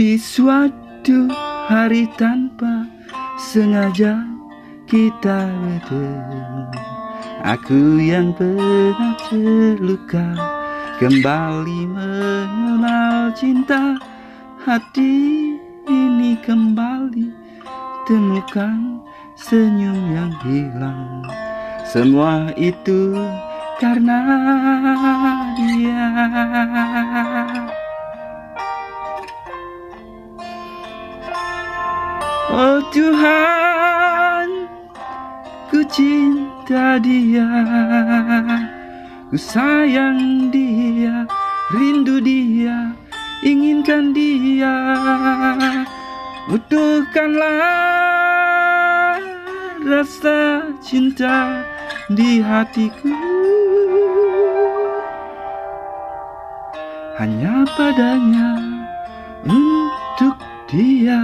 Di suatu hari tanpa sengaja kita bertemu Aku yang pernah terluka Kembali mengenal cinta. Hati ini kembali Temukan senyum yang hilang. Semua itu karena dia Oh Tuhan, ku cinta dia, ku sayang dia, rindu dia, inginkan dia, butuhkanlah rasa cinta di hatiku. Hanya padanya untuk dia.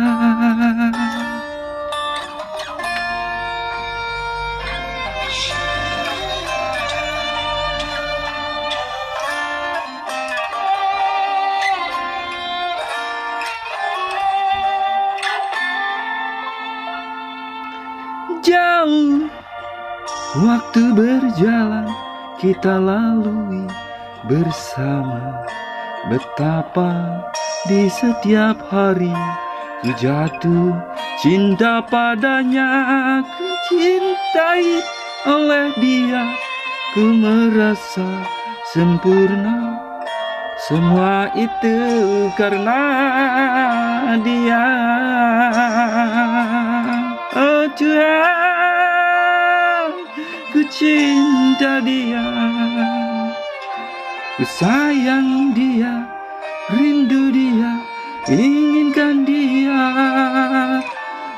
Jauh waktu berjalan kita lalui bersama Betapa di setiap hari ku jatuh cinta padanya. Ku cintai oleh dia. Ku merasa sempurna. Semua itu karena dia. Oh Tuhan Ku cinta dia Ku sayang dia, rindu dia, inginkan dia.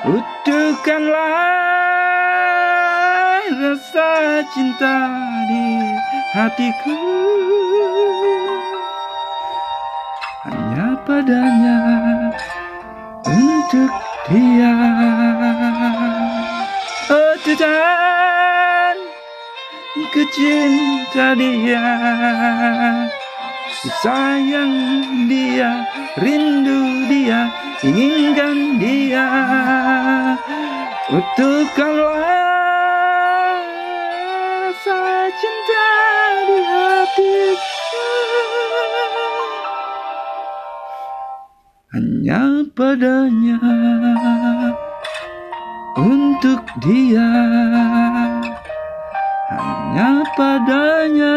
Utuhkanlah rasa cinta di hatiku. Hanya padanya untuk dia. Ku cinta dia Sayang dia, rindu dia, inginkan dia Utuhkanlah rasa cinta di hatiku. Hanya padanya untuk dia hanya padanya